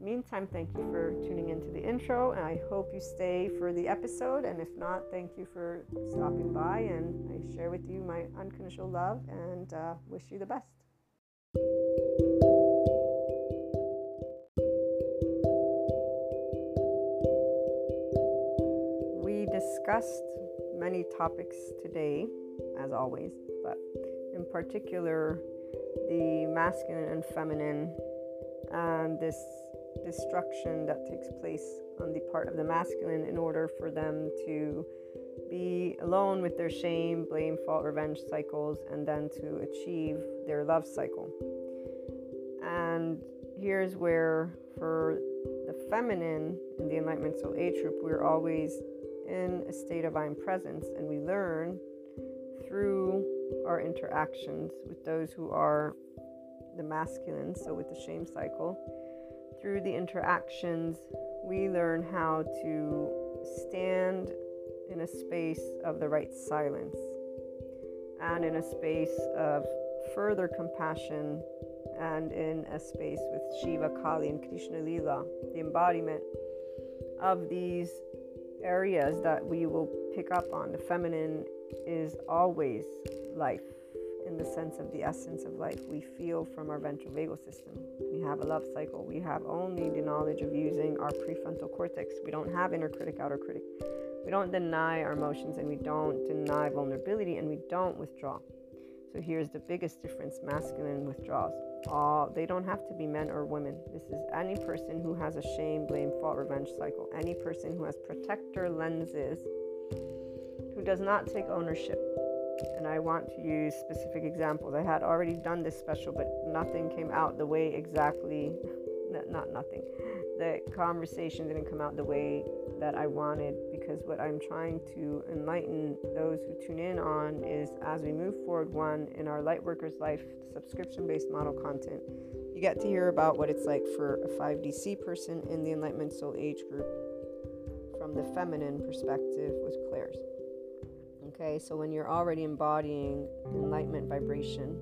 meantime, thank you for tuning into the intro, and I hope you stay for the episode. And if not, thank you for stopping by, and I share with you my unconditional love and uh, wish you the best. We discussed many topics today, as always, but in particular, the masculine and feminine and this destruction that takes place on the part of the masculine in order for them to be alone with their shame, blame, fault, revenge cycles, and then to achieve their love cycle. And here's where, for the feminine in the Enlightenment Soul Age group, we're always in a state of I'm presence, and we learn through our interactions with those who are the masculine, so with the shame cycle through the interactions, we learn how to stand in a space of the right silence and in a space of further compassion and in a space with Shiva, Kali, and Krishna Lila, the embodiment of these areas that we will pick up on. The feminine is always life in the sense of the essence of life we feel from our ventral vagal system. We have a love cycle. We have only the knowledge of using our prefrontal cortex. We don't have inner critic, outer critic. We don't deny our emotions and we don't deny vulnerability and we don't withdraw. So here's the biggest difference masculine withdrawals. All they don't have to be men or women. This is any person who has a shame, blame, fault, revenge cycle. Any person who has protector lenses, who does not take ownership and I want to use specific examples. I had already done this special, but nothing came out the way exactly, not nothing. The conversation didn't come out the way that I wanted because what I'm trying to enlighten those who tune in on is as we move forward, one, in our Lightworkers Life subscription based model content, you get to hear about what it's like for a 5DC person in the Enlightenment Soul Age group from the feminine perspective with clairs. Okay, so when you're already embodying enlightenment vibration,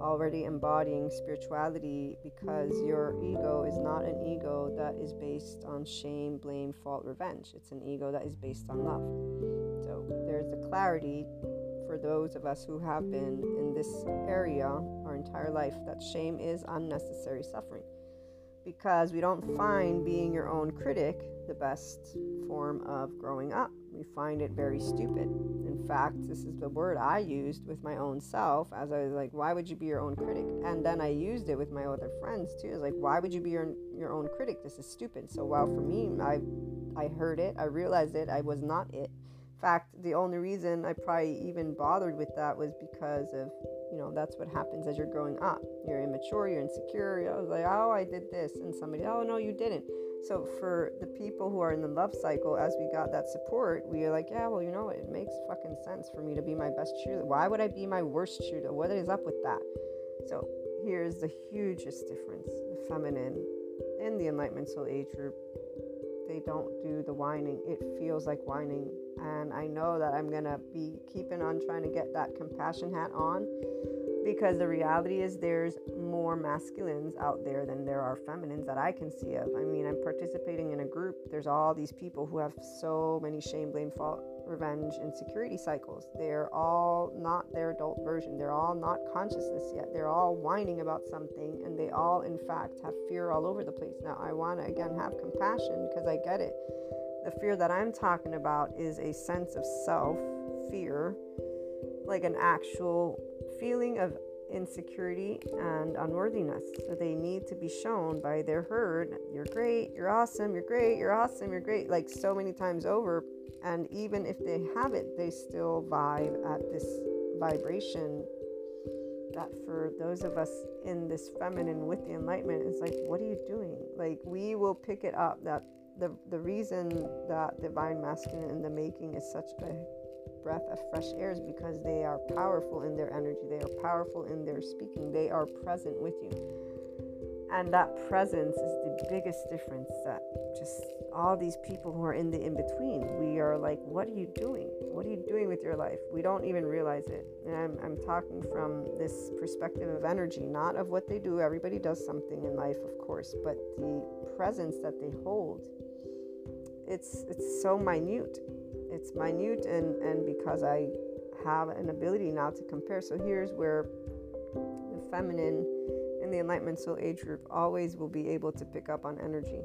already embodying spirituality because your ego is not an ego that is based on shame, blame, fault, revenge. It's an ego that is based on love. So there's the clarity for those of us who have been in this area our entire life that shame is unnecessary suffering because we don't find being your own critic the best form of growing up. We find it very stupid. In fact, this is the word I used with my own self as I was like, why would you be your own critic? And then I used it with my other friends too. It's like, why would you be your, your own critic? This is stupid. So while for me, I, I heard it, I realized it, I was not it. In fact, the only reason I probably even bothered with that was because of you know that's what happens as you're growing up you're immature you're insecure i was like oh i did this and somebody oh no you didn't so for the people who are in the love cycle as we got that support we are like yeah well you know it makes fucking sense for me to be my best cheerleader. Why would i be my worst cheerleader? What is up with that? So here's the hugest difference the feminine in the enlightenment soul age group. They don't do the whining. It feels like whining. And I know that I'm gonna be keeping on trying to get that compassion hat on because the reality is there's more masculines out there than there are feminines that I can see of. I mean, I'm participating in a group. There's all these people who have so many shame, blame, fault, revenge, insecurity cycles. They're all not their adult version. They're all not consciousness yet. They're all whining about something and they all, in fact, have fear all over the place. Now, I want to again have compassion because I get it the fear that I'm talking about is a sense of self fear, like an actual feeling of insecurity and unworthiness. So they need to be shown by their herd you're great, you're awesome, you're great, you're awesome, you're great, like so many times over. And even if they have it, they still vibe at this vibration that for those of us in this feminine with the enlightenment, it's like, what are you doing? Like, we will pick it up that the, the reason that divine masculine in the making is such a breath of fresh air is because they are powerful in their energy, they are powerful in their speaking, they are present with you. And that presence is the biggest difference that just all these people who are in the in between, we are like, what are you doing? What are you doing with your life? We don't even realize it. And I'm, I'm talking from this perspective of energy, not of what they do. Everybody does something in life, of course, but the presence that they hold, it's, it's so minute. It's minute, and, and because I have an ability now to compare. So here's where the feminine in the Enlightenment Soul Age group always will be able to pick up on energy.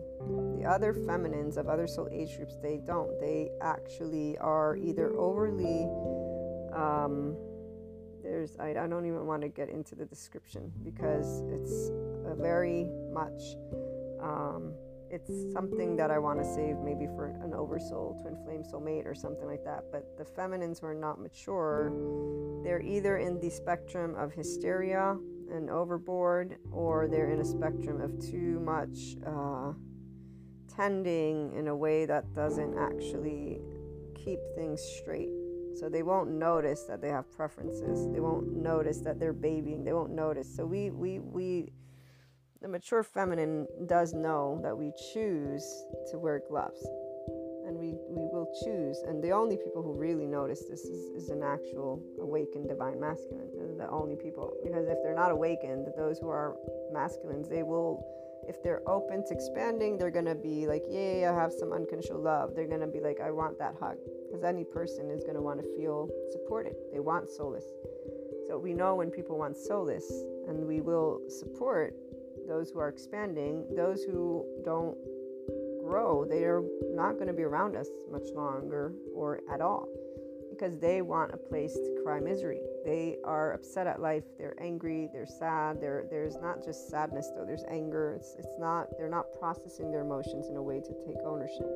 The other feminines of other soul age groups, they don't. They actually are either overly, um, there's, I, I don't even want to get into the description because it's a very much, um, it's something that I want to save maybe for an oversoul, twin flame soulmate, or something like that. But the feminines who are not mature, they're either in the spectrum of hysteria and overboard, or they're in a spectrum of too much uh, tending in a way that doesn't actually keep things straight. So they won't notice that they have preferences. They won't notice that they're babying. They won't notice. So we we we the mature feminine does know that we choose to wear gloves and we, we will choose. And the only people who really notice this is, is an actual awakened divine masculine. The only people. Because if they're not awakened, those who are masculines, they will, if they're open to expanding, they're going to be like, yay, I have some unconditional love. They're going to be like, I want that hug. Because any person is going to want to feel supported. They want solace. So we know when people want solace, and we will support those who are expanding, those who don't grow, they are not going to be around us much longer or at all because they want a place to cry misery. They are upset at life. They're angry. They're sad. There, there's not just sadness though. There's anger. It's, it's not. They're not processing their emotions in a way to take ownership.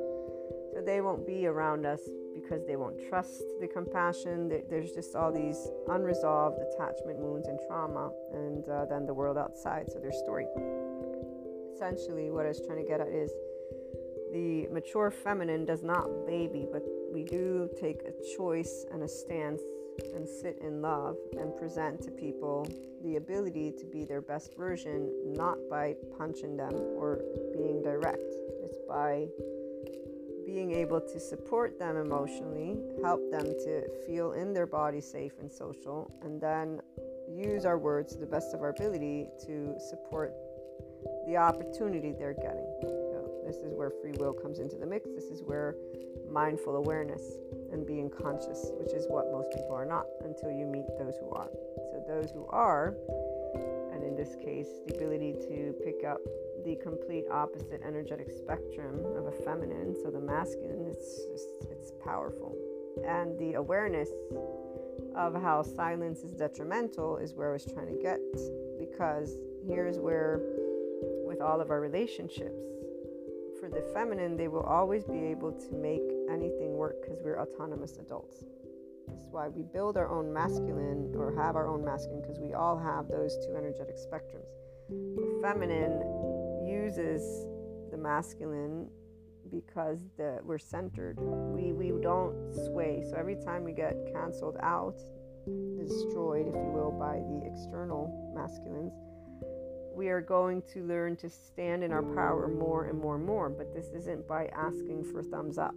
So they won't be around us because they won't trust the compassion. There's just all these unresolved attachment wounds and trauma, and uh, then the world outside. So their story. Essentially, what I was trying to get at is the mature feminine does not baby, but we do take a choice and a stance and sit in love and present to people the ability to be their best version, not by punching them or being direct. It's by being able to support them emotionally, help them to feel in their body safe and social, and then use our words to the best of our ability to support the opportunity they're getting. This is where free will comes into the mix. This is where mindful awareness and being conscious, which is what most people are not until you meet those who are. So, those who are, and in this case, the ability to pick up the complete opposite energetic spectrum of a feminine, so the masculine, it's just, it's powerful. And the awareness of how silence is detrimental is where I was trying to get because here's where, with all of our relationships, for the feminine, they will always be able to make anything work because we're autonomous adults. That's why we build our own masculine or have our own masculine because we all have those two energetic spectrums. The feminine uses the masculine because the, we're centered. We, we don't sway. So every time we get canceled out, destroyed, if you will, by the external masculines, we are going to learn to stand in our power more and more and more. But this isn't by asking for thumbs up.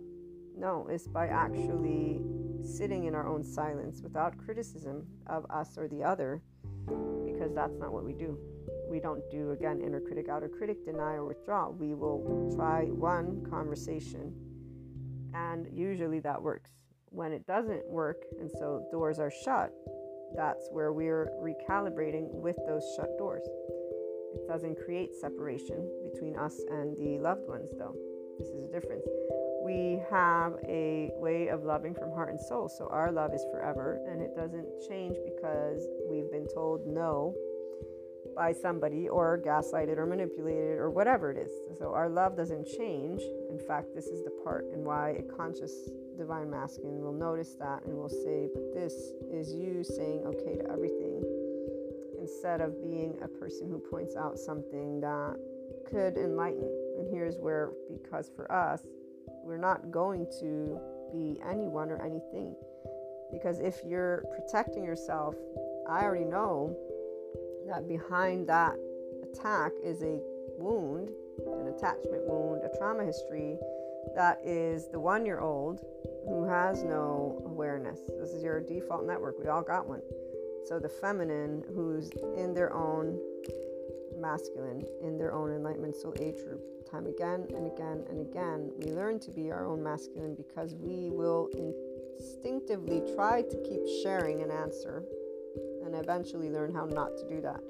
No, it's by actually sitting in our own silence without criticism of us or the other, because that's not what we do. We don't do, again, inner critic, outer critic, deny or withdraw. We will try one conversation, and usually that works. When it doesn't work, and so doors are shut, that's where we're recalibrating with those shut doors. It doesn't create separation between us and the loved ones, though. This is a difference. We have a way of loving from heart and soul, so our love is forever and it doesn't change because we've been told no by somebody or gaslighted or manipulated or whatever it is. So our love doesn't change. In fact, this is the part and why a conscious divine masculine will notice that and will say, But this is you saying okay to everything instead of being a person who points out something that could enlighten. And here's where, because for us, we're not going to be anyone or anything. Because if you're protecting yourself, I already know that behind that attack is a wound, an attachment wound, a trauma history that is the one year old who has no awareness. This is your default network. We all got one. So the feminine who's in their own masculine, in their own enlightenment soul age group, time again and again and again, we learn to be our own masculine because we will instinctively try to keep sharing an answer and eventually learn how not to do that.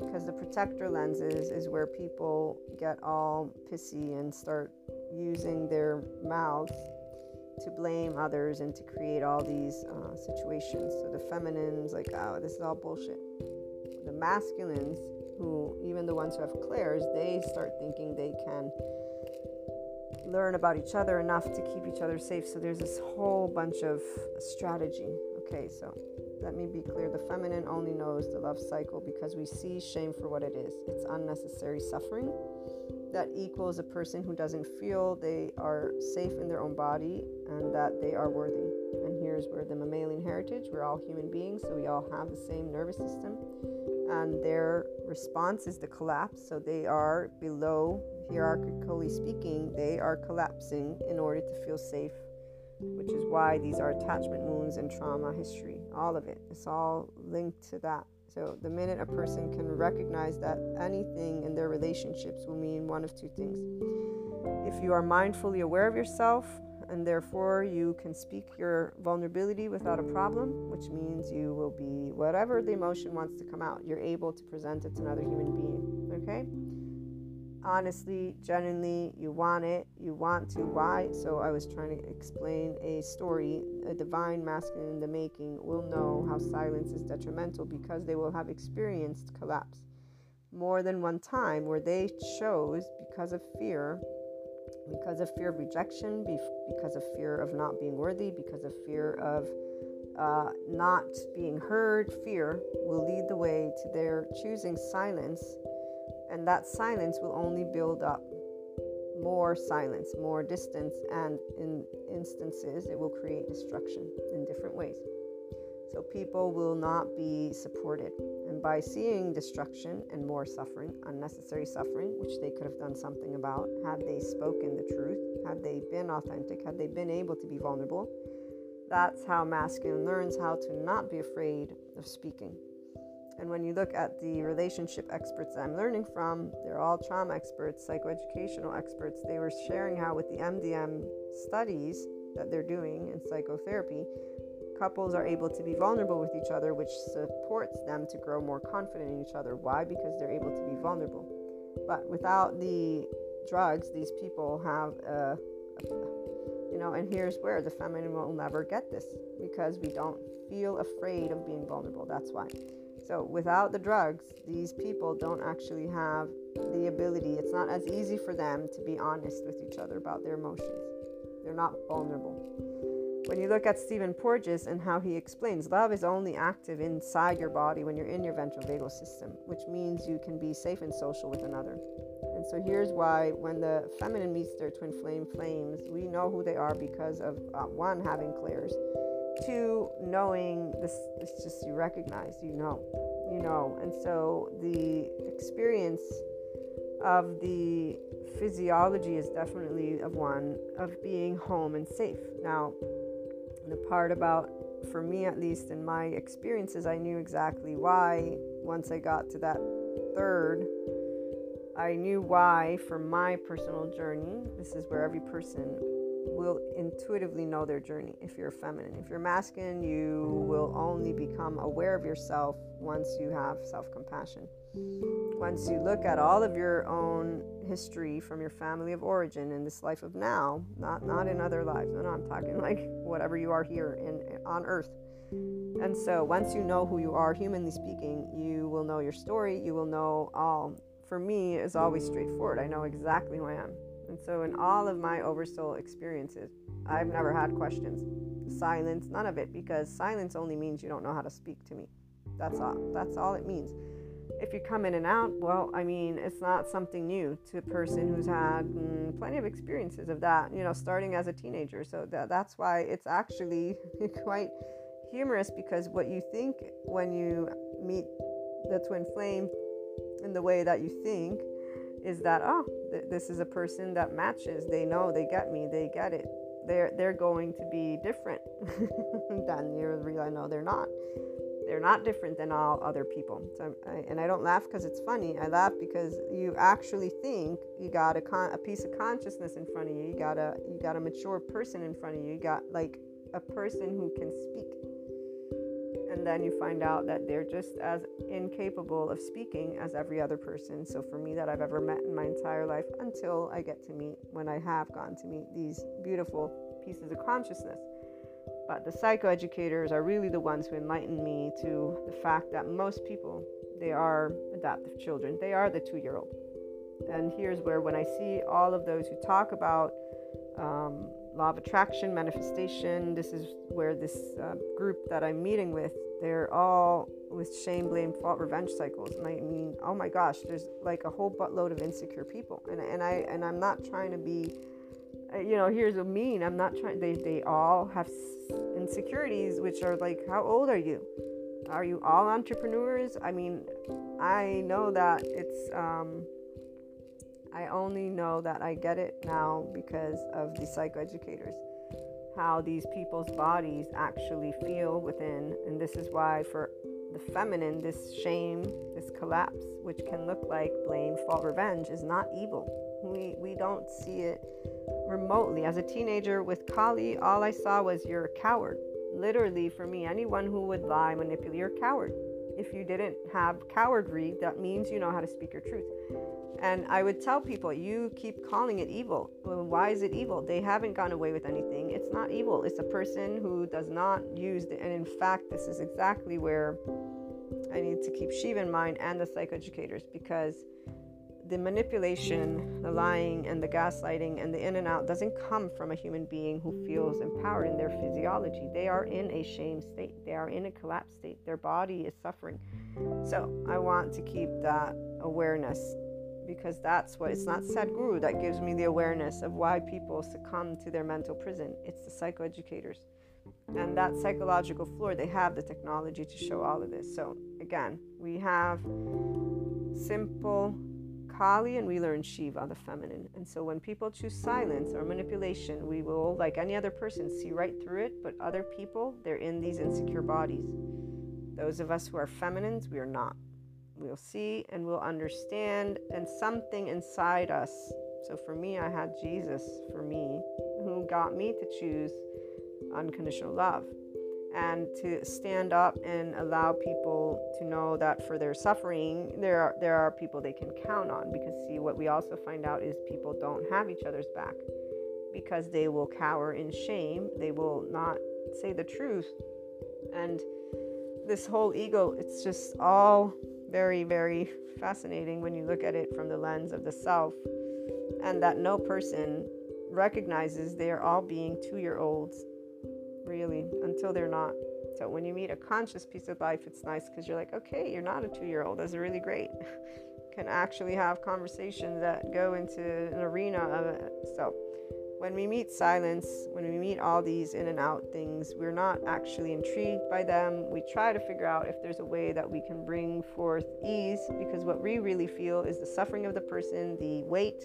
Because the protector lenses is where people get all pissy and start using their mouths to blame others and to create all these uh, situations. So the feminines, like, oh, this is all bullshit. The masculines, who, even the ones who have clairs, they start thinking they can learn about each other enough to keep each other safe. So there's this whole bunch of strategy. Okay, so let me be clear the feminine only knows the love cycle because we see shame for what it is it's unnecessary suffering that equals a person who doesn't feel they are safe in their own body and that they are worthy. And here's where the mammalian heritage, we're all human beings, so we all have the same nervous system. And their response is the collapse. So they are below, hierarchically speaking, they are collapsing in order to feel safe, which is why these are attachment wounds and trauma history. All of it. It's all linked to that. So, the minute a person can recognize that anything in their relationships will mean one of two things. If you are mindfully aware of yourself, and therefore you can speak your vulnerability without a problem, which means you will be whatever the emotion wants to come out, you're able to present it to another human being. Okay? Honestly, genuinely, you want it, you want to. Why? So I was trying to explain a story. A divine masculine in the making will know how silence is detrimental because they will have experienced collapse more than one time where they chose because of fear because of fear of rejection because of fear of not being worthy because of fear of uh, not being heard fear will lead the way to their choosing silence and that silence will only build up more silence, more distance, and in instances, it will create destruction in different ways. So people will not be supported. And by seeing destruction and more suffering, unnecessary suffering, which they could have done something about had they spoken the truth, had they been authentic, had they been able to be vulnerable, that's how masculine learns how to not be afraid of speaking. And when you look at the relationship experts I'm learning from, they're all trauma experts, psychoeducational experts. They were sharing how, with the MDM studies that they're doing in psychotherapy, couples are able to be vulnerable with each other, which supports them to grow more confident in each other. Why? Because they're able to be vulnerable. But without the drugs, these people have a, a you know, and here's where the feminine will never get this because we don't feel afraid of being vulnerable. That's why. So, without the drugs, these people don't actually have the ability, it's not as easy for them to be honest with each other about their emotions. They're not vulnerable. When you look at Stephen Porges and how he explains, love is only active inside your body when you're in your ventral vagal system, which means you can be safe and social with another. And so here's why when the feminine meets their twin flame flames, we know who they are because of uh, one, having clairs, two, knowing this, it's just you recognize, you know, you know. And so the experience of the physiology is definitely of one of being home and safe. Now, the part about, for me at least, in my experiences, I knew exactly why once I got to that third. I knew why for my personal journey. This is where every person will intuitively know their journey if you're feminine. If you're masculine, you will only become aware of yourself once you have self compassion. Once you look at all of your own history from your family of origin in this life of now, not not in other lives. No, no, I'm talking like whatever you are here in on earth. And so once you know who you are, humanly speaking, you will know your story. You will know all. For me, is always straightforward. I know exactly who I am. And so, in all of my oversoul experiences, I've never had questions. Silence, none of it, because silence only means you don't know how to speak to me. That's all. That's all it means. if you come in and out, well, I mean, it's not something new to a person who's had mm, plenty of experiences of that, you know, starting as a teenager. So that, that's why it's actually quite humorous because what you think when you meet the twin flame in the way that you think is that, oh, th- this is a person that matches. They know, they get me, they get it. They're, they're going to be different than you I know they're not they're not different than all other people. So, I, and I don't laugh because it's funny. I laugh because you actually think you got a, con- a piece of consciousness in front of you. You got a you got a mature person in front of you. You got like a person who can speak. And then you find out that they're just as incapable of speaking as every other person. So for me, that I've ever met in my entire life, until I get to meet when I have gone to meet these beautiful pieces of consciousness. But the psychoeducators are really the ones who enlighten me to the fact that most people, they are adaptive children. They are the two year old. And here's where, when I see all of those who talk about um, law of attraction, manifestation, this is where this uh, group that I'm meeting with, they're all with shame, blame, fault, revenge cycles. And I mean, oh my gosh, there's like a whole buttload of insecure people. And, and I and I'm not trying to be uh, you know, here's a mean. I'm not trying. They they all have insecurities, which are like, how old are you? Are you all entrepreneurs? I mean, I know that it's. Um, I only know that I get it now because of the psychoeducators. How these people's bodies actually feel within, and this is why for the feminine, this shame, this collapse, which can look like blame, fault, revenge, is not evil. We we don't see it remotely. As a teenager with Kali, all I saw was you're a coward. Literally, for me, anyone who would lie, manipulate, you're a coward. If you didn't have cowardry, that means you know how to speak your truth. And I would tell people, you keep calling it evil. Well, why is it evil? They haven't gone away with anything. It's not evil. It's a person who does not use the, and in fact, this is exactly where I need to keep Shiva in mind and the psychoeducators because the manipulation, the lying, and the gaslighting and the in and out doesn't come from a human being who feels empowered in their physiology. They are in a shame state, they are in a collapse state, their body is suffering. So I want to keep that awareness because that's what it's not Sadhguru that gives me the awareness of why people succumb to their mental prison. It's the psychoeducators. And that psychological floor, they have the technology to show all of this. So, again, we have simple Kali and we learn Shiva, the feminine. And so when people choose silence or manipulation, we will, like any other person, see right through it. But other people, they're in these insecure bodies. Those of us who are feminines, we are not. We'll see and we'll understand, and something inside us. So for me, I had Jesus for me, who got me to choose unconditional love and to stand up and allow people to know that for their suffering there are there are people they can count on because see what we also find out is people don't have each other's back because they will cower in shame they will not say the truth and this whole ego it's just all very very fascinating when you look at it from the lens of the self and that no person recognizes they are all being 2 year olds really, until they're not. So when you meet a conscious piece of life, it's nice because you're like, okay, you're not a two year old. That's really great. Can actually have conversations that go into an arena of it. So when we meet silence, when we meet all these in and out things, we're not actually intrigued by them. We try to figure out if there's a way that we can bring forth ease because what we really feel is the suffering of the person, the weight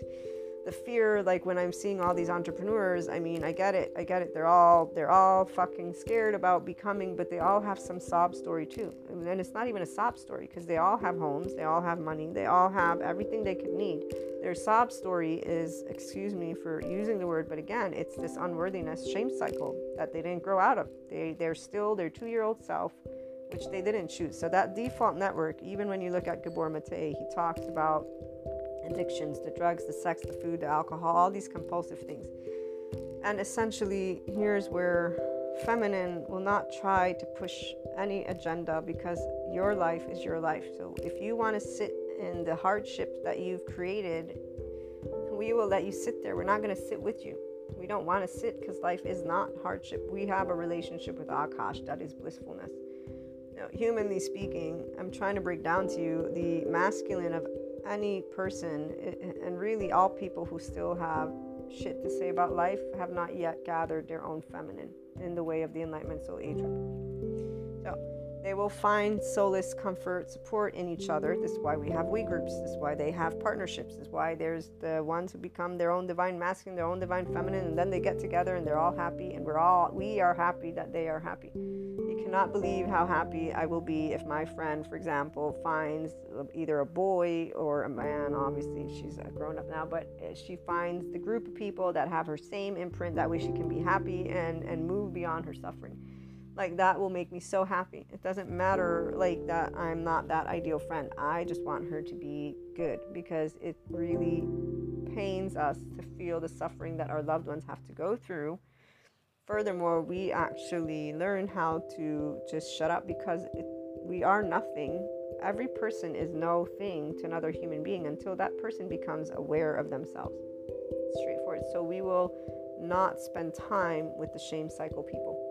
the fear like when i'm seeing all these entrepreneurs i mean i get it i get it. They're all they're all fucking scared about becoming but they all have some sob story too. And it's not even a sob story because they all have homes they all have money they all have everything they could need. Their sob story is excuse me for using the word but again it's this unworthiness shame cycle that they didn't grow out of. They they're still their two year old self which they didn't choose so that default network even when you look at Gabor Maté he talks about addictions the drugs, the sex, the food, the alcohol, all these compulsive things. And essentially, here's where feminine will not try to push any agenda because your life is your life. So if you want to sit in the hardship that you've created, we will let you sit there. We're not going to sit with you. We don't want to sit because life is not hardship. We have a relationship with Akash that is blissfulness. know, humanly speaking, I'm trying to break down to you the masculine of any person, and really all people who still have shit to say about life have not yet gathered their own feminine in the way of the Enlightenment Soul Age. So they will find solace, comfort, support in each other. This is why we have we groups. This is why they have partnerships. This is why there's the ones who become their own divine masculine, their own divine feminine, and then they get together and they're all happy, and we're all we are happy that they are happy. Cannot believe how happy I will be if my friend, for example, finds either a boy or a man. Obviously, she's grown up now, but uh, she finds the group of people that have her same imprint. That way, she can be happy and and move beyond her suffering like that will make me so happy it doesn't matter like that i'm not that ideal friend i just want her to be good because it really pains us to feel the suffering that our loved ones have to go through furthermore we actually learn how to just shut up because it, we are nothing every person is no thing to another human being until that person becomes aware of themselves straightforward so we will not spend time with the shame cycle people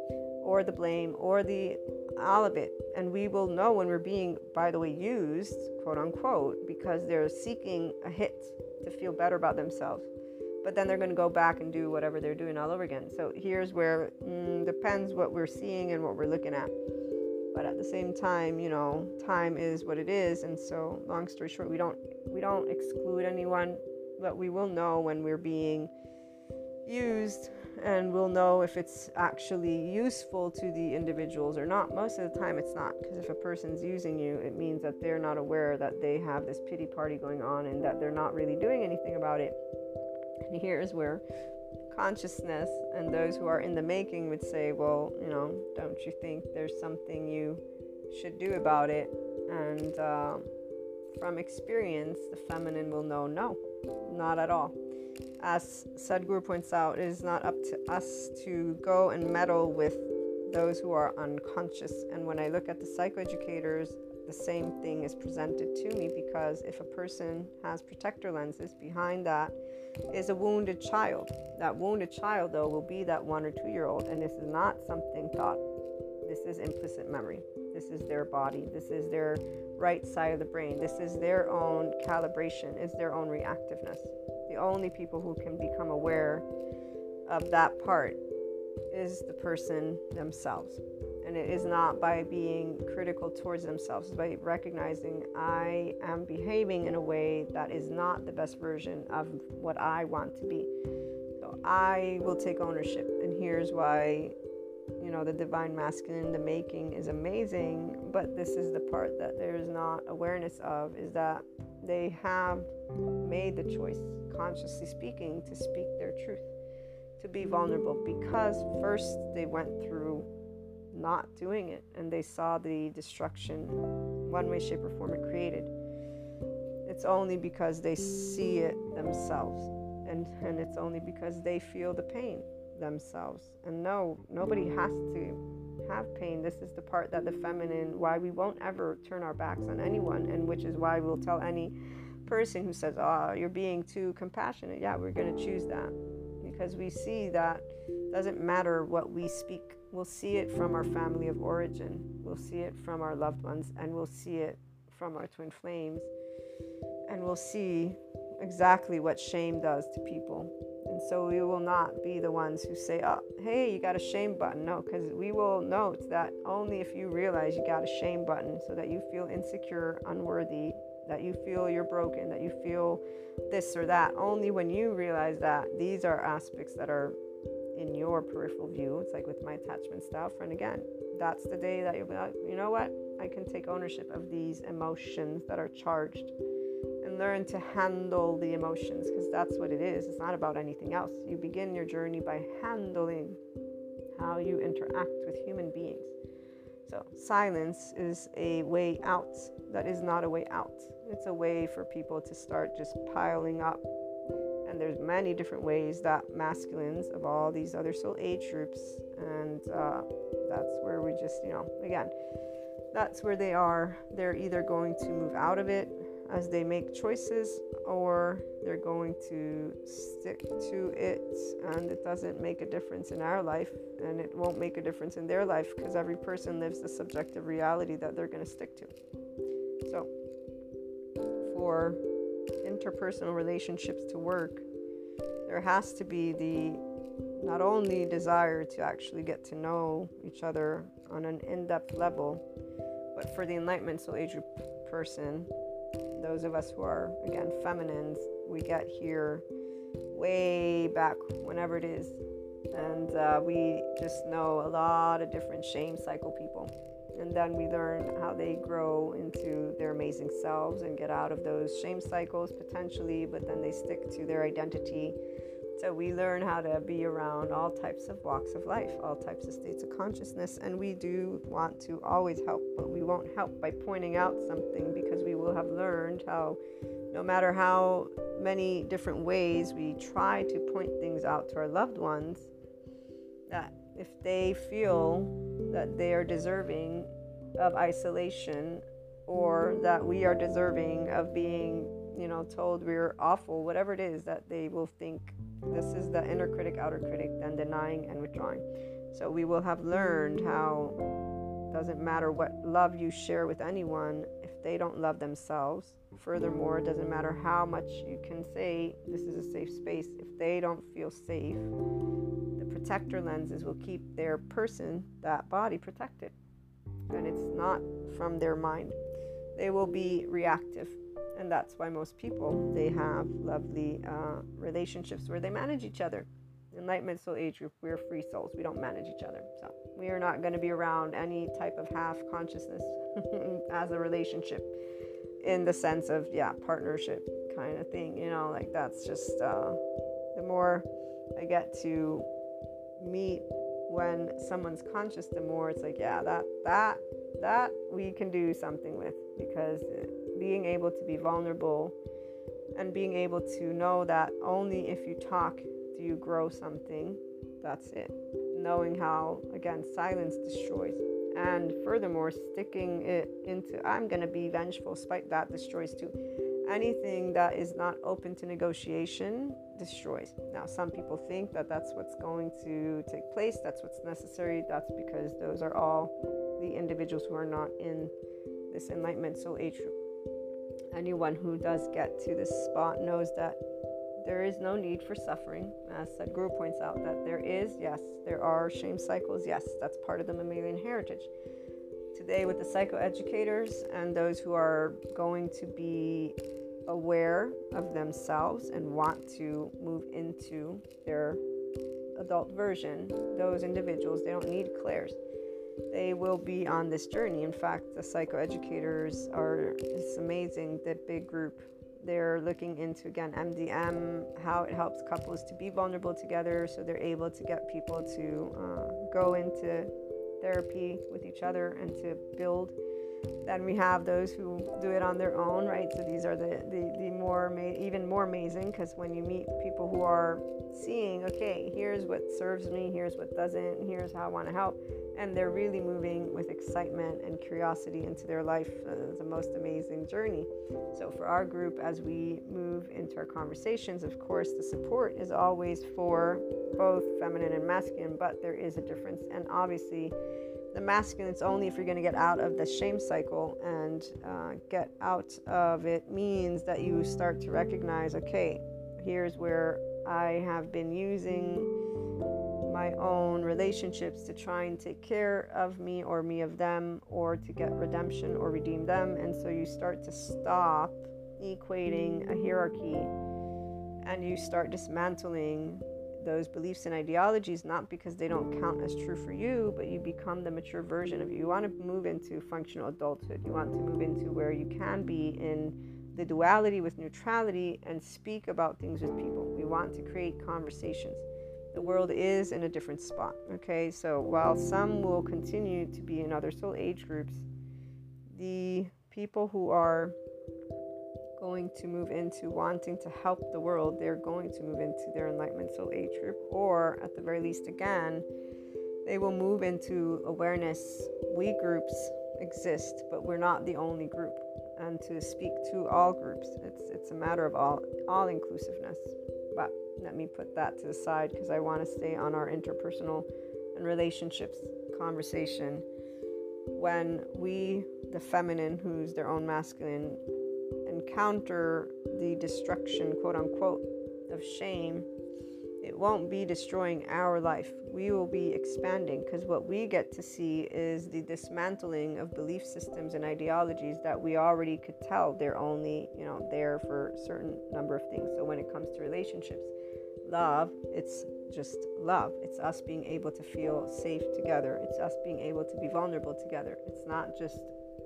or the blame or the all of it. And we will know when we're being, by the way, used, quote unquote, because they're seeking a hit to feel better about themselves. But then they're going to go back and do whatever they're doing all over again. So here's where mm, depends what we're seeing and what we're looking at. But at the same time, you know, time is what it is, and so long story short, we don't we don't exclude anyone, but we will know when we're being used and we'll know if it's actually useful to the individuals or not. Most of the time, it's not, because if a person's using you, it means that they're not aware that they have this pity party going on and that they're not really doing anything about it. And here's where consciousness and those who are in the making would say, Well, you know, don't you think there's something you should do about it? And uh, from experience, the feminine will know, No, not at all as Sadhguru points out, it is not up to us to go and meddle with those who are unconscious. And when I look at the psychoeducators, the same thing is presented to me because if a person has protector lenses, behind that is a wounded child. That wounded child, though, will be that one or two year old, and this is not something taught. This is implicit memory. This is their body. This is their right side of the brain. This is their own calibration, is their own reactiveness the only people who can become aware of that part is the person themselves. And it is not by being critical towards themselves, it's by recognizing I am behaving in a way that is not the best version of what I want to be. So I will take ownership. And here's why, you know, the divine masculine, the making is amazing. But this is the part that there is not awareness of is that they have made the choice consciously speaking, to speak their truth, to be vulnerable, because first they went through not doing it and they saw the destruction, one way, shape, or form it created. It's only because they see it themselves, and, and it's only because they feel the pain themselves. And no, nobody has to have pain. This is the part that the feminine, why we won't ever turn our backs on anyone, and which is why we'll tell any person who says, "Oh, you're being too compassionate," yeah, we're going to choose that because we see that doesn't matter what we speak. We'll see it from our family of origin. We'll see it from our loved ones, and we'll see it from our twin flames, and we'll see exactly what shame does to people. And so we will not be the ones who say, oh, hey, you got a shame button. No, because we will note that only if you realize you got a shame button so that you feel insecure, unworthy, that you feel you're broken, that you feel this or that. Only when you realize that these are aspects that are in your peripheral view. It's like with my attachment style And again. That's the day that you'll be like, you know what? I can take ownership of these emotions that are charged and learn to handle the emotions because that's what it is. It's not about anything else. You begin your journey by handling how you interact with human beings. So, silence is a way out that is not a way out. It's a way for people to start just piling up. And there's many different ways that masculines of all these other soul age groups, and uh, that's where we just, you know, again, that's where they are. They're either going to move out of it as they make choices or they're going to stick to it and it doesn't make a difference in our life and it won't make a difference in their life because every person lives the subjective reality that they're going to stick to. So, for interpersonal relationships to work, there has to be the not only desire to actually get to know each other on an in depth level, but for the Enlightenment Soul Age person, those of us who are, again, feminines, we get here way back, whenever it is. And uh, we just know a lot of different shame cycle people. And then we learn how they grow into their amazing selves and get out of those shame cycles potentially, but then they stick to their identity. So we learn how to be around all types of walks of life, all types of states of consciousness, and we do want to always help, but we won't help by pointing out something because we will have learned how no matter how many different ways we try to point things out to our loved ones, that if they feel that they are deserving of isolation or that we are deserving of being, you know, told we're awful, whatever it is, that they will think this is the inner critic, outer critic, then denying and withdrawing. So we will have learned how doesn't matter what love you share with anyone if they don't love themselves. Furthermore, it doesn't matter how much you can say this is a safe space if they don't feel safe. The protector lenses will keep their person, that body, protected. And it's not from their mind. They will be reactive and that's why most people they have lovely uh, relationships where they manage each other enlightenment soul age group we're free souls. We don't manage each other. So we are not going to be around any type of half consciousness as a relationship in the sense of yeah partnership kind of thing you know like that's just uh, the more i get to meet when someone's conscious the more it's like yeah that that that we can do something with because being able to be vulnerable and being able to know that only if you talk do you grow something. That's it. Knowing how, again, silence destroys. And furthermore, sticking it into, I'm going to be vengeful, spite that destroys too. Anything that is not open to negotiation destroys. Now, some people think that that's what's going to take place, that's what's necessary. That's because those are all the individuals who are not in this enlightenment soul age group anyone who does get to this spot knows that there is no need for suffering. As Sadhguru points out, that there is, yes, there are shame cycles, yes, that's part of the mammalian heritage. Today, with the psychoeducators and those who are going to be aware of themselves and want to move into their adult version, those individuals, they don't need clairs they will be on this journey. In fact, the psychoeducators are it's amazing, the big group. They're looking into again MDM, how it helps couples to be vulnerable together, so they're able to get people to uh, go into therapy with each other and to build. Then we have those who do it on their own, right? So these are the the, the more ma- even more amazing because when you meet people who are seeing, okay, here's what serves me, here's what doesn't, here's how I want to help and they're really moving with excitement and curiosity into their life. Uh, the most amazing journey. So, for our group, as we move into our conversations, of course, the support is always for both feminine and masculine, but there is a difference. And obviously, the masculine is only if you're going to get out of the shame cycle and uh, get out of it means that you start to recognize okay, here's where I have been using my own relationships to try and take care of me or me of them or to get redemption or redeem them. And so you start to stop equating a hierarchy and you start dismantling those beliefs and ideologies, not because they don't count as true for you, but you become the mature version of you. You want to move into functional adulthood. You want to move into where you can be in the duality with neutrality and speak about things with people. We want to create conversations the world is in a different spot. Okay, so while some will continue to be in other soul age groups, the people who are going to move into wanting to help the world, they're going to move into their enlightenment soul age group, or at the very least, again, they will move into awareness. We groups exist, but we're not the only group. and to speak to all groups. It's it's a matter of all all inclusiveness. But let me put that to the side because I want to stay on our interpersonal and relationships conversation. When we, the feminine, who's their own masculine, encounter the destruction, quote unquote, of shame it won't be destroying our life. We will be expanding because what we get to see is the dismantling of belief systems and ideologies that we already could tell they're only, you know, there for a certain number of things. So when it comes to relationships, love, it's just love. It's us being able to feel safe together. It's us being able to be vulnerable together. It's not just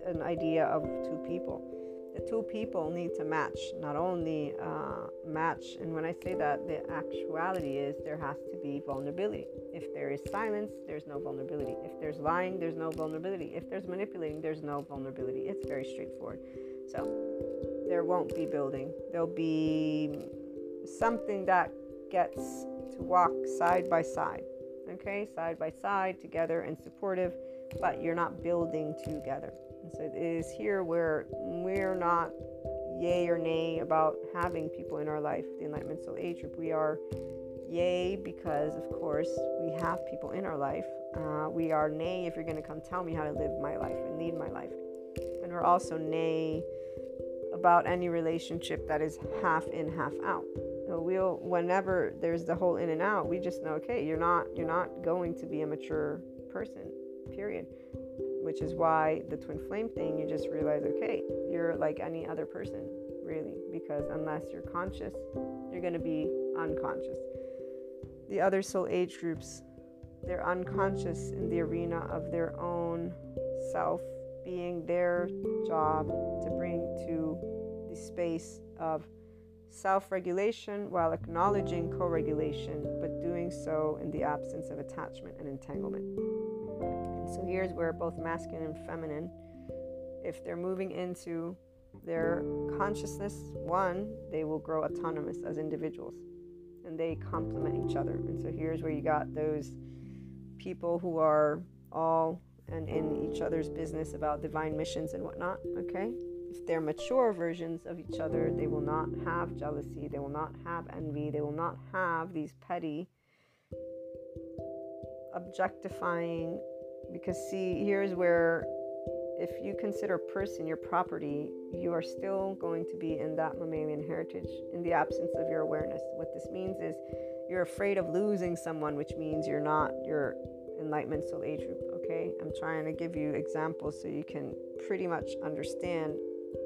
an idea of two people two people need to match not only uh, match and when i say that the actuality is there has to be vulnerability. If there is silence there's no vulnerability. If there's lying there's no vulnerability. If there's manipulating there's no vulnerability. It's very straightforward. So there won't be building. There'll be something that gets to walk side by side okay? Side by side together and supportive but you're not building together so it is here where we're not yay or nay about having people in our life, the Enlightenment Soul Age group. We are yay because, of course, we have people in our life. Uh, we are nay if you're going to come tell me how to live my life and lead my life. And we're also nay about any relationship that is half in, half out. So we'll whenever there's the whole in and out, we just know okay, you're not you're not going to be a mature person. Period which is why the twin flame thing, you just realize, okay, you're like any other person, really, because unless you're conscious, you're going to be unconscious. The other soul age groups, they're unconscious in the arena of their own self being their job to bring to the space of self regulation while acknowledging co regulation, but doing so in the absence of attachment and entanglement. So here's where both masculine and feminine, if they're moving into their consciousness, one, they will grow autonomous as individuals and they complement each other. And so here's where you got those people who are all and in each other's business about divine missions and whatnot, okay? If they're mature versions of each other, they will not have jealousy, they will not have envy, they will not have these petty, objectifying because, see, here's where if you consider person your property, you are still going to be in that mammalian heritage in the absence of your awareness. What this means is you're afraid of losing someone, which means you're not your enlightenment soul age group. Okay, I'm trying to give you examples so you can pretty much understand.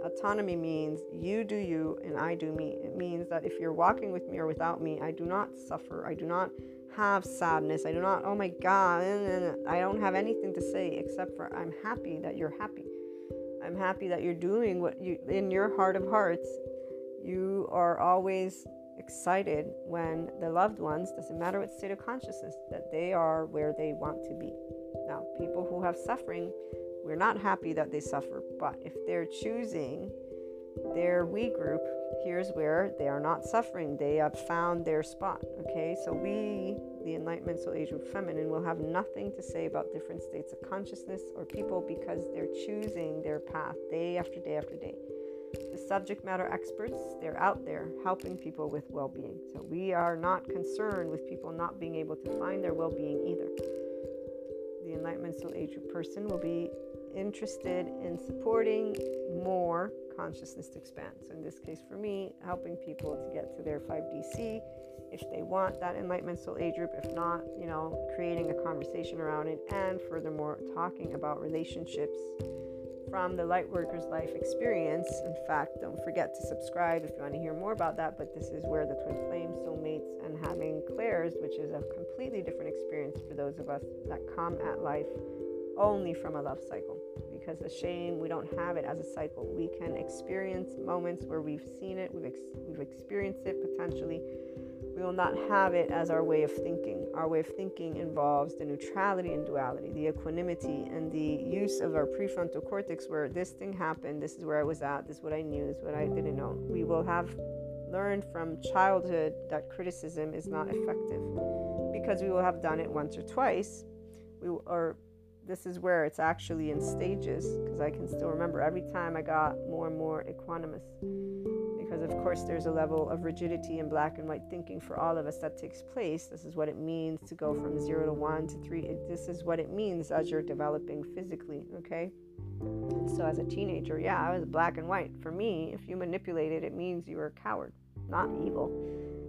Autonomy means you do you and I do me. It means that if you're walking with me or without me, I do not suffer. I do not have sadness. I do not, oh my God, I don't have anything to say except for I'm happy that you're happy. I'm happy that you're doing what you, in your heart of hearts, you are always excited when the loved ones, doesn't matter what state of consciousness, that they are where they want to be. Now, people who have suffering, we're not happy that they suffer, but if they're choosing their we group, here's where they are not suffering. They have found their spot. Okay, so we, the Enlightenment Soul Age of Feminine, will have nothing to say about different states of consciousness or people because they're choosing their path day after day after day. The subject matter experts, they're out there helping people with well being. So we are not concerned with people not being able to find their well being either. The Enlightenment Soul Age person will be interested in supporting more consciousness to expand. So, in this case, for me, helping people to get to their 5DC if they want that enlightenment soul age group. If not, you know, creating a conversation around it, and furthermore, talking about relationships from the Lightworker's life experience. In fact, don't forget to subscribe if you want to hear more about that. But this is where the twin flames, soulmates, and having clairs, which is a completely different experience for those of us that come at life only from a love cycle because the shame. We don't have it as a cycle. We can experience moments where we've seen it we've, ex- we've experienced it potentially. We will not have it as our way of thinking. Our way of thinking involves the neutrality and duality the equanimity and the use of our prefrontal cortex where this thing happened this is where i was at this is what i knew this is what i didn't know. We will have learned from childhood that criticism is not effective because we will have done it once or twice. We, or this is where it's actually in stages because I can still remember every time I got more and more equanimous. Because, of course, there's a level of rigidity in black and white thinking for all of us that takes place. This is what it means to go from zero to one to three. This is what it means as you're developing physically, okay? So, as a teenager, yeah, I was black and white. For me, if you manipulate it, it means you were a coward, not evil.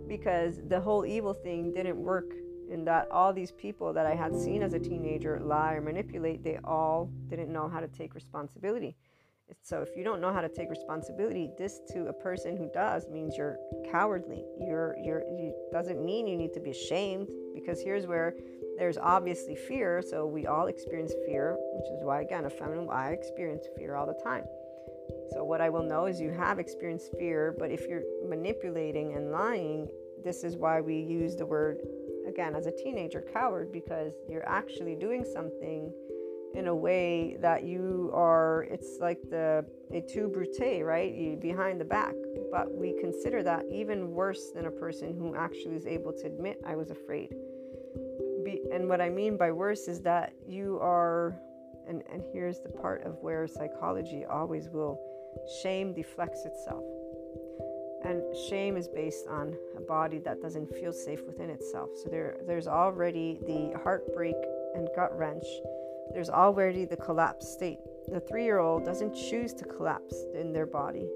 Because the whole evil thing didn't work in that all these people that I had seen as a teenager lie or manipulate, they all didn't know how to take responsibility. So if you don't know how to take responsibility, this to a person who does means you're cowardly. You're you're you doesn't mean you need to be ashamed because here's where there's obviously fear. So we all experience fear, which is why again a feminine I experience fear all the time. So what I will know is you have experienced fear, but if you're manipulating and lying, this is why we use the word again as a teenager coward because you're actually doing something in a way that you are it's like the et tu brute right? You behind the back. But we consider that even worse than a person who actually is able to admit i was afraid. Be, and what i mean by worse is that you are and, and here's the part of where psychology always will shame deflects itself and shame is based on a body that doesn't feel safe within itself. So there, there's already the heartbreak and gut wrench. There's already the collapse state. The three year old doesn't choose to collapse in their body.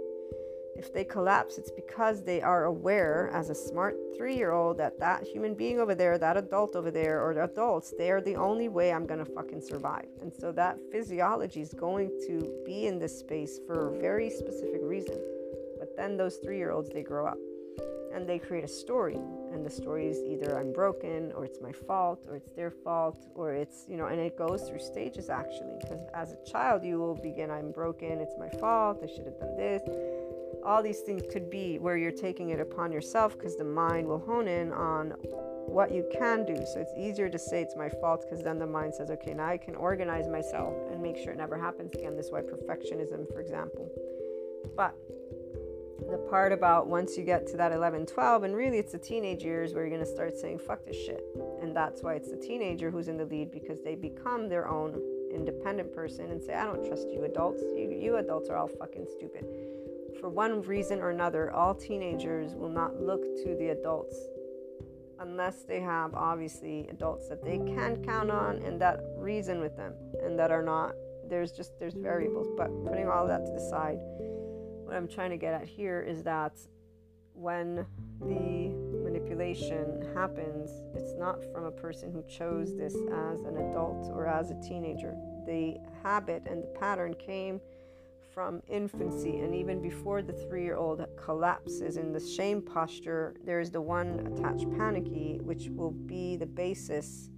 If they collapse, it's because they are aware, as a smart three year old, that that human being over there, that adult over there, or the adults, they are the only way I'm to fucking survive. And so that physiology is going to be in this space for a very specific reason. Then those three year olds, they grow up and they create a story. And the story is either I'm broken, or it's my fault, or it's their fault, or it's, you know, and it goes through stages actually. Because as a child, you will begin, I'm broken, it's my fault, I should have done this. All these things could be where you're taking it upon yourself because the mind will hone in on what you can do. So it's easier to say it's my fault because then the mind says, okay, now I can organize myself and make sure it never happens again. This is why perfectionism, for example. But the part about once you get to that 11 12 and really it's the teenage years where you're going to start saying fuck this shit. And that's why it's the teenager who's in the lead because they become their own independent person and say i don't trust you adults. You, you adults are all fucking stupid. For one reason or another all teenagers will not look to the adults unless they have obviously adults that they can count on and that reason with them and that are not. There's just there's variables but putting all that to the side what I'm trying to get at here is that when the manipulation happens, it's not from a person who chose this as an adult or as a teenager. The habit and the pattern came from infancy, and even before the three year old collapses in the shame posture, there is the one attached panicky, which will be the basis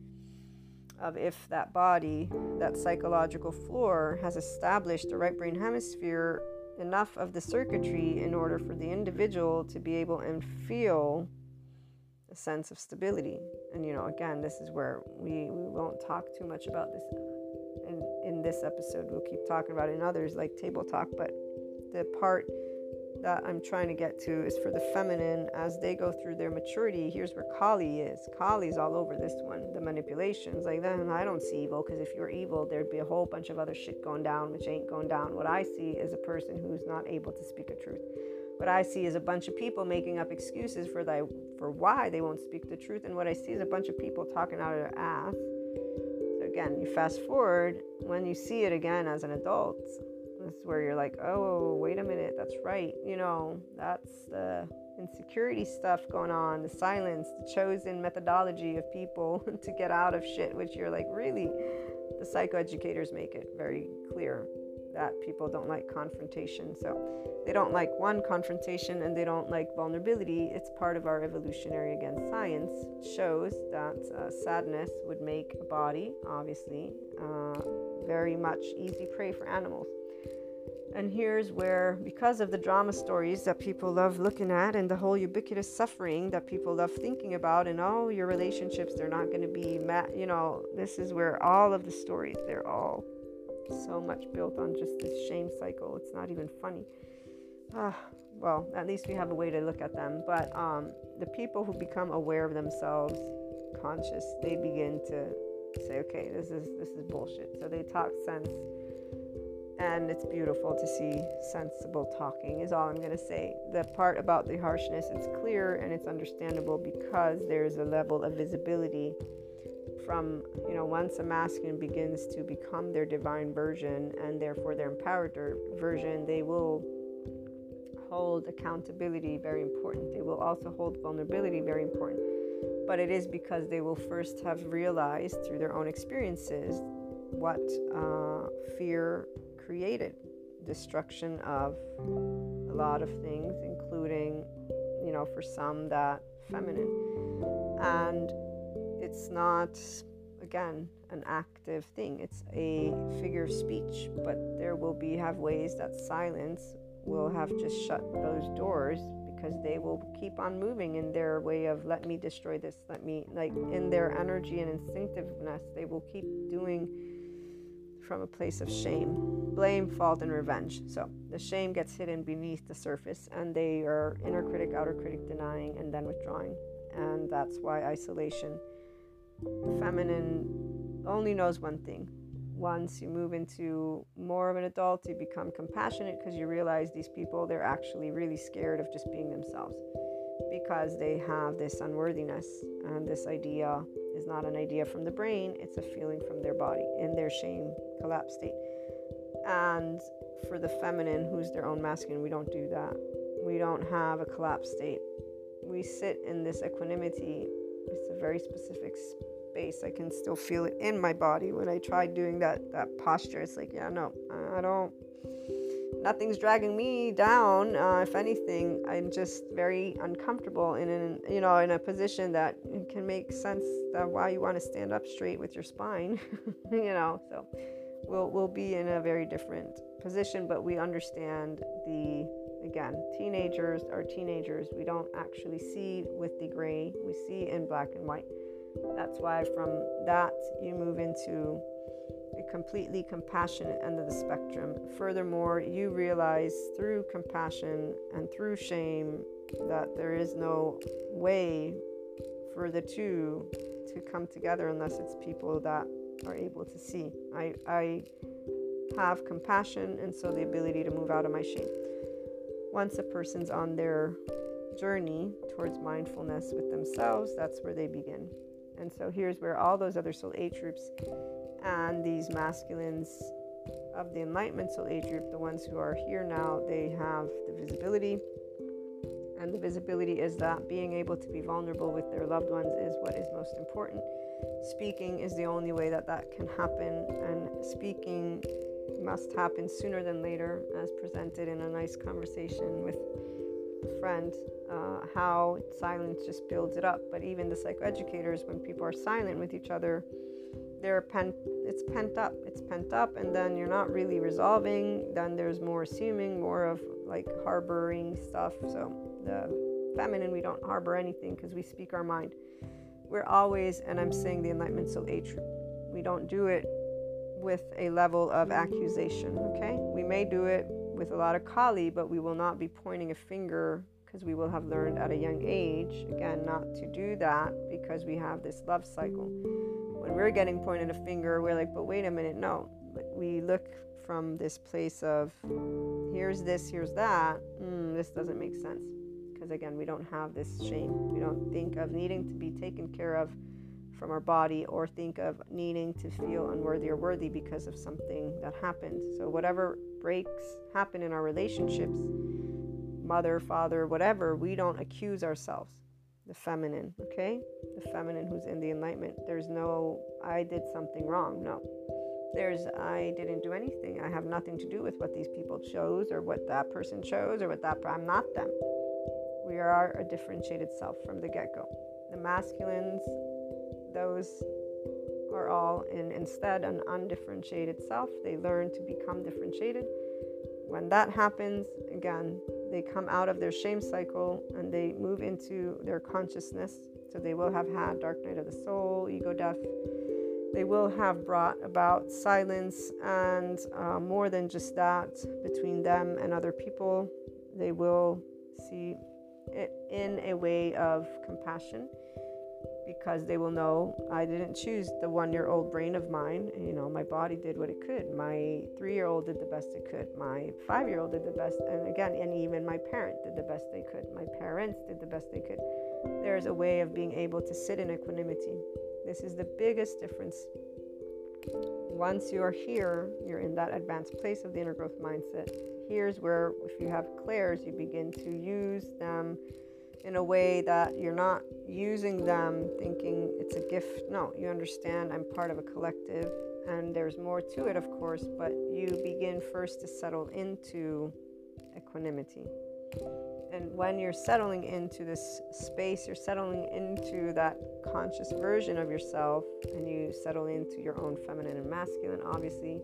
of if that body, that psychological floor, has established the right brain hemisphere enough of the circuitry in order for the individual to be able and feel a sense of stability. And you know, again, this is where we, we won't talk too much about this in, in this episode. We'll keep talking about in others like table talk, but the part that I'm trying to get to is for the feminine as they go through their maturity. Here's where Kali is. Kali's all over this one. The manipulations, like then I don't see evil because if you're evil, there'd be a whole bunch of other shit going down, which ain't going down. What I see is a person who's not able to speak a truth. What I see is a bunch of people making up excuses for thy, for why they won't speak the truth, and what I see is a bunch of people talking out of their ass. So again, you fast forward when you see it again as an adult this is where you're like, oh, wait a minute, that's right. You know, that's the insecurity stuff going on, the silence, the chosen methodology of people to get out of shit, which you're like, really? The psychoeducators make it very clear that people don't like confrontation. So they don't like one confrontation and they don't like vulnerability. It's part of our evolutionary, again, science shows that uh, sadness would make a body, obviously, uh, very much easy prey for animals. And here's where, because of the drama stories that people love looking at and the whole ubiquitous suffering that people love thinking about, and oh, your relationships, they're not going to be met, you know, this is where all of the stories, they're all so much built on just this shame cycle. It's not even funny. Ah, well, at least we have a way to look at them. But um, the people who become aware of themselves, conscious, they begin to say, okay, this is this is bullshit. So they talk sense and it's beautiful to see sensible talking is all i'm going to say. The part about the harshness it's clear and it's understandable because there's a level of visibility from you know once a masculine begins to become their divine version and therefore their empowered version they will hold accountability very important. They will also hold vulnerability very important. But it is because they will first have realized through their own experiences what uh, fear created destruction of a lot of things, including, you know, for some that feminine. And it's not, again, an active thing, it's a figure of speech, but there will be have ways that silence will have just shut those doors because they will keep on moving in their way of let me destroy this let me like in their energy and instinctiveness they will keep doing from a place of shame, blame, fault, and revenge. So the shame gets hidden beneath the surface, and they are inner critic, outer critic, denying, and then withdrawing. And that's why isolation. The feminine only knows one thing. Once you move into more of an adult, you become compassionate because you realize these people, they're actually really scared of just being themselves because they have this unworthiness and this idea is not an idea from the brain, it's a feeling from their body in their shame collapse state. And for the feminine, who's their own masculine, we don't do that. We don't have a collapse state. We sit in this equanimity. It's a very specific space. I can still feel it in my body when I try doing that that posture. It's like, yeah, no, I don't nothing's dragging me down. Uh, if anything, I'm just very uncomfortable in an, you know in a position that can make sense that why you want to stand up straight with your spine, you know. So we'll we'll be in a very different position, but we understand the again teenagers are teenagers. We don't actually see with the gray. We see in black and white. That's why from that you move into a completely compassionate end of the spectrum. Furthermore, you realize through compassion and through shame that there is no way for the two to come together unless it's people that are able to see. I, I have compassion and so the ability to move out of my shame. Once a person's on their journey towards mindfulness with themselves, that's where they begin. And so here's where all those other soul age groups and these masculines of the enlightenment soul age group the ones who are here now they have the visibility. And the visibility is that being able to be vulnerable with their loved ones is what is most important. Speaking is the only way that that can happen and speaking must happen sooner than later as presented in a nice conversation with a friend uh, how silence just builds it up. But even the psychoeducators when people are silent with each other they're pent it's pent up it's pent up and then you're not really resolving then there's more assuming more of like harboring stuff. So the feminine we don't harbor anything because we speak our mind. We're always and i'm saying the enlightenment soul age we don't do it with a level of accusation okay? We may do it with a lot of kali but we will not be pointing a finger because we will have learned at a young age again not to do that because we have this love cycle we're getting pointed a finger, we're like, but wait a minute, no. We look from this place of here's this, here's that. Mm, this doesn't make sense. Because again, we don't have this shame. We don't think of needing to be taken care of from our body or think of needing to feel unworthy or worthy because of something that happened. So, whatever breaks happen in our relationships, mother, father, whatever, we don't accuse ourselves the feminine, okay? The feminine who's in the enlightenment. There's no, I did something wrong. No. There's, I didn't do anything. I have nothing to do with what these people chose or what that person chose or what that, I'm not them. We are a differentiated self from the get go. The masculines, those are all in instead an undifferentiated self. They learn to become differentiated. When that happens, again, they come out of their shame cycle and they move into their consciousness. So they will have had dark night of the soul, ego death. They will have brought about silence and uh, more than just that between them and other people. They will see it in a way of compassion because they will know I didn't choose the one year old brain of mine. You know, my body did what it could. My three year old did the best it could. My five year old did the best. And again, and even my parent did the best they could. My parents did the best they could. There's a way of being able to sit in equanimity. This is the biggest difference. Once you are here, you're in that advanced place of the inner growth mindset. Here's where, if you have clairs, you begin to use them in a way that you're not using them thinking it's a gift. No, you understand I'm part of a collective and there's more to it, of course, but you begin first to settle into equanimity. And when you're settling into this space, you're settling into that conscious version of yourself, and you settle into your own feminine and masculine, obviously.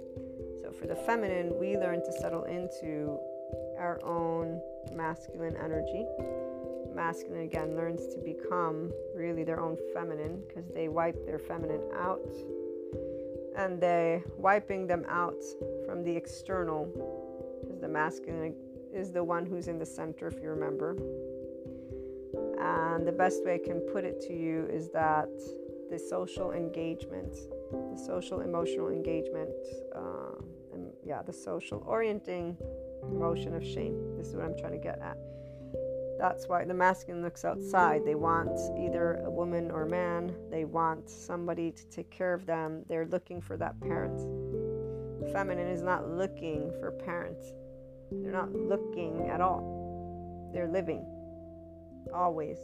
So, for the feminine, we learn to settle into our own masculine energy masculine again learns to become really their own feminine because they wipe their feminine out. And they wiping them out from the external because the masculine is the one who's in the center if you remember. And the best way i can put it to you is that the social engagement the social emotional engagement uh, and yeah the social orienting emotion of shame this is what i'm trying to get at that's why the masculine looks outside. They want either a woman or a man. They want somebody to take care of them. They're looking for that parent. Feminine is not looking for parents. They're not looking at all. They're living always.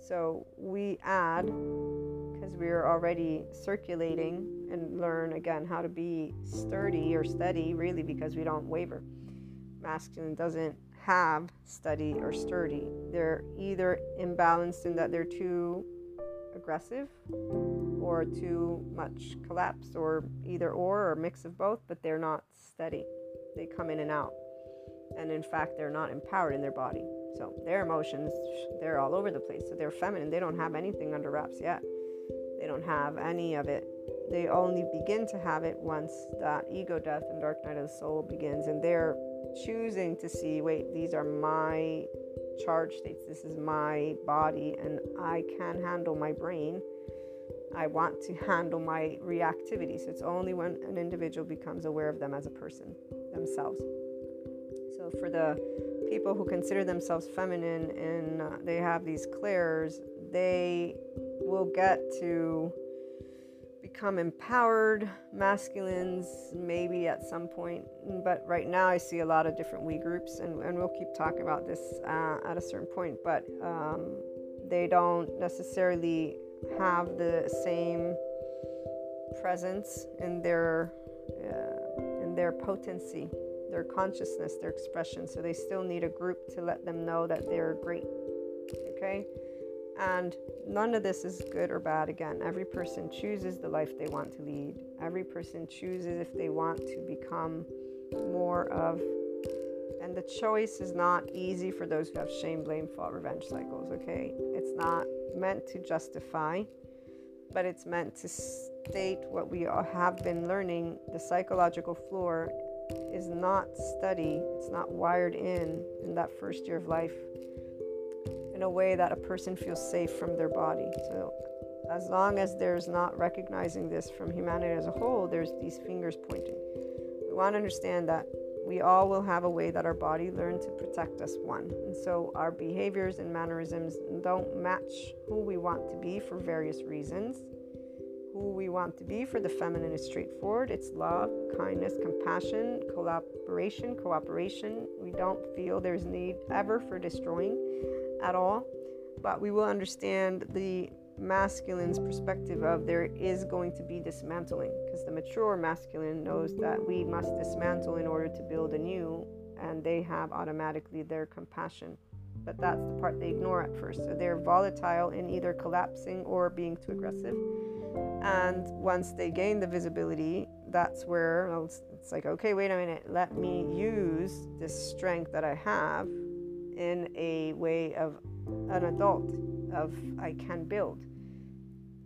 So we add because we're already circulating and learn again how to be sturdy or steady, really, because we don't waver. Masculine doesn't have steady or sturdy. They're either imbalanced in that they're too aggressive or too much collapsed or either or or mix of both, but they're not steady. They come in and out. And in fact, they're not empowered in their body. So their emotions, they're all over the place. So they're feminine. They don't have anything under wraps yet. They don't have any of it. They only begin to have it once that ego death and dark night of the soul begins. And they're choosing to see wait, these are my charge states, this is my body, and I can handle my brain. I want to handle my reactivity. So it's only when an individual becomes aware of them as a person themselves. So for the people who consider themselves feminine and uh, they have these clairs, they will get to become empowered masculines maybe at some point but right now i see a lot of different we groups and, and we'll keep talking about this uh, at a certain point but um, they don't necessarily have the same presence in their uh, in their potency their consciousness their expression so they still need a group to let them know that they're great okay and none of this is good or bad. Again, every person chooses the life they want to lead. Every person chooses if they want to become more of. And the choice is not easy for those who have shame, blame, fault, revenge cycles, okay? It's not meant to justify, but it's meant to state what we have been learning. The psychological floor is not study, it's not wired in in that first year of life in a way that a person feels safe from their body. So, as long as there's not recognizing this from humanity as a whole, there's these fingers pointing. We want to understand that we all will have a way that our body learned to protect us, one. And so our behaviors and mannerisms don't match who we want to be for various reasons. Who we want to be for the feminine is straightforward it's love, kindness, compassion, collaboration, cooperation. We don't feel there's need ever for destroying at all, but we will understand the masculine's perspective of there is going to be dismantling because the mature masculine knows that we must dismantle in order to build anew, and they have automatically their compassion. But that's the part they ignore at first. So they're volatile in either collapsing or being too aggressive. And once they gain the visibility, that's where it's like, okay, wait a minute, let me use this strength that I have in a way of an adult of I can build.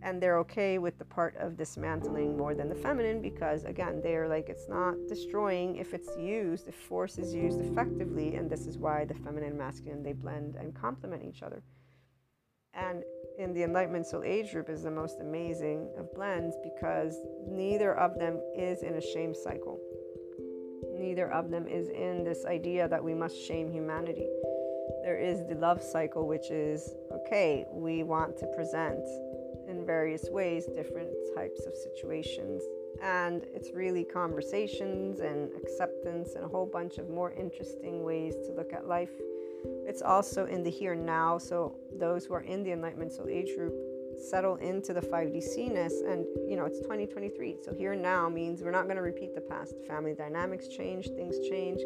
And they're okay with the part of dismantling more than the feminine because again, they're like it's not destroying if it's used, if force is used effectively, and this is why the feminine and masculine they blend and complement each other. And in the Enlightenment Soul Age group is the most amazing of blends because neither of them is in a shame cycle. Neither of them is in this idea that we must shame humanity. There is the love cycle, which is okay, we want to present in various ways different types of situations. And it's really conversations and acceptance and a whole bunch of more interesting ways to look at life it's also in the here and now. So those who are in the Enlightenment Soul Age group settle into the 5DC-ness and you know it's 2023 so here and now means we're not going to repeat the past family dynamics change things change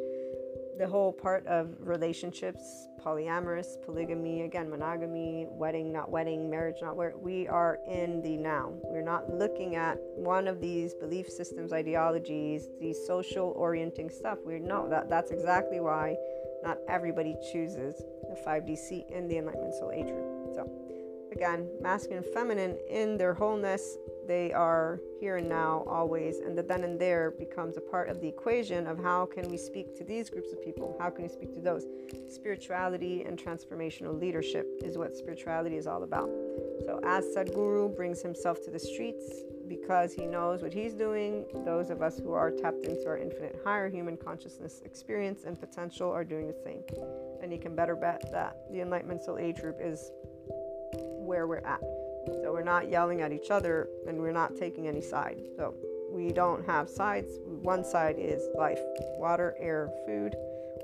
the whole part of relationships polyamorous polygamy again monogamy wedding not wedding marriage not where we are in the now. We're not looking at one of these belief systems ideologies these social orienting stuff. We know that that's exactly why not everybody chooses the 5DC in the Enlightenment Soul Age group. So, again, masculine and feminine in their wholeness, they are here and now, always, and the then and there becomes a part of the equation of how can we speak to these groups of people? How can we speak to those? Spirituality and transformational leadership is what spirituality is all about. So, as Sadhguru brings himself to the streets, because he knows what he's doing. Those of us who are tapped into our infinite higher human consciousness experience and potential are doing the same. And you can better bet that the Enlightenment Soul Age group is where we're at. So we're not yelling at each other and we're not taking any side. So we don't have sides. One side is life water, air, food.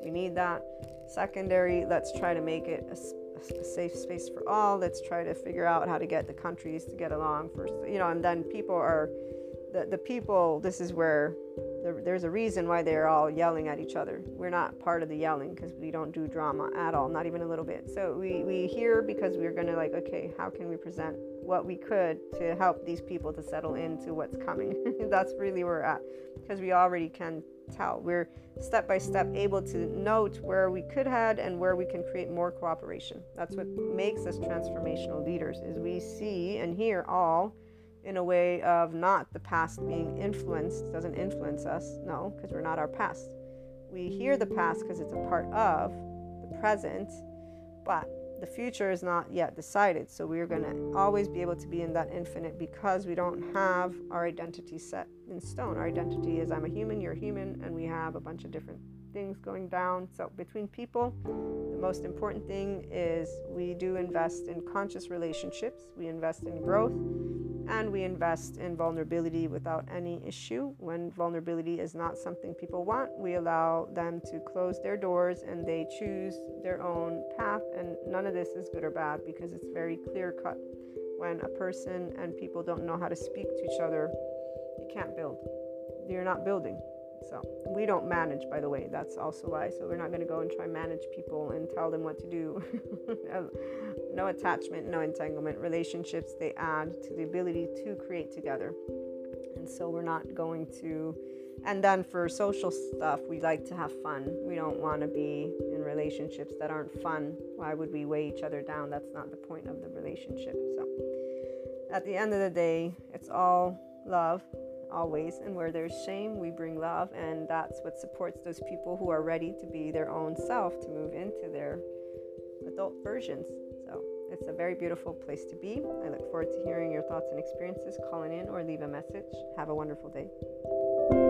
We need that. Secondary, let's try to make it a a safe space for all. Let's try to figure out how to get the countries to get along first, you know, and then people are the, the people, this is where there, there's a reason why they're all yelling at each other. We're not part of the yelling because we don't do drama at all, not even a little bit. So we, we hear because we're going to like, okay, how can we present what we could to help these people to settle into what's coming? That's really where we're at because we already can tell. We're step by step able to note where we could head and where we can create more cooperation. That's what makes us transformational leaders is we see and hear all in a way of not the past being influenced, doesn't influence us, no, because we're not our past. We hear the past because it's a part of the present, but the future is not yet decided. So we're going to always be able to be in that infinite because we don't have our identity set in stone. Our identity is I'm a human, you're a human, and we have a bunch of different things going down. So between people, the most important thing is we do invest in conscious relationships, we invest in growth, and we invest in vulnerability without any issue. When vulnerability is not something people want, we allow them to close their doors and they choose their own path. And none of this is good or bad because it's very clear cut. When a person and people don't know how to speak to each other, you can't build. You're not building. So we don't manage, by the way. That's also why. So we're not going to go and try manage people and tell them what to do. no attachment, no entanglement. Relationships they add to the ability to create together. And so we're not going to. And then for social stuff, we like to have fun. We don't want to be in relationships that aren't fun. Why would we weigh each other down? That's not the point of the relationship. So at the end of the day, it's all love always. And where there's shame, we bring love. And that's what supports those people who are ready to be their own self, to move into their adult versions. It's a very beautiful place to be. I look forward to hearing your thoughts and experiences. Calling in or leave a message. Have a wonderful day.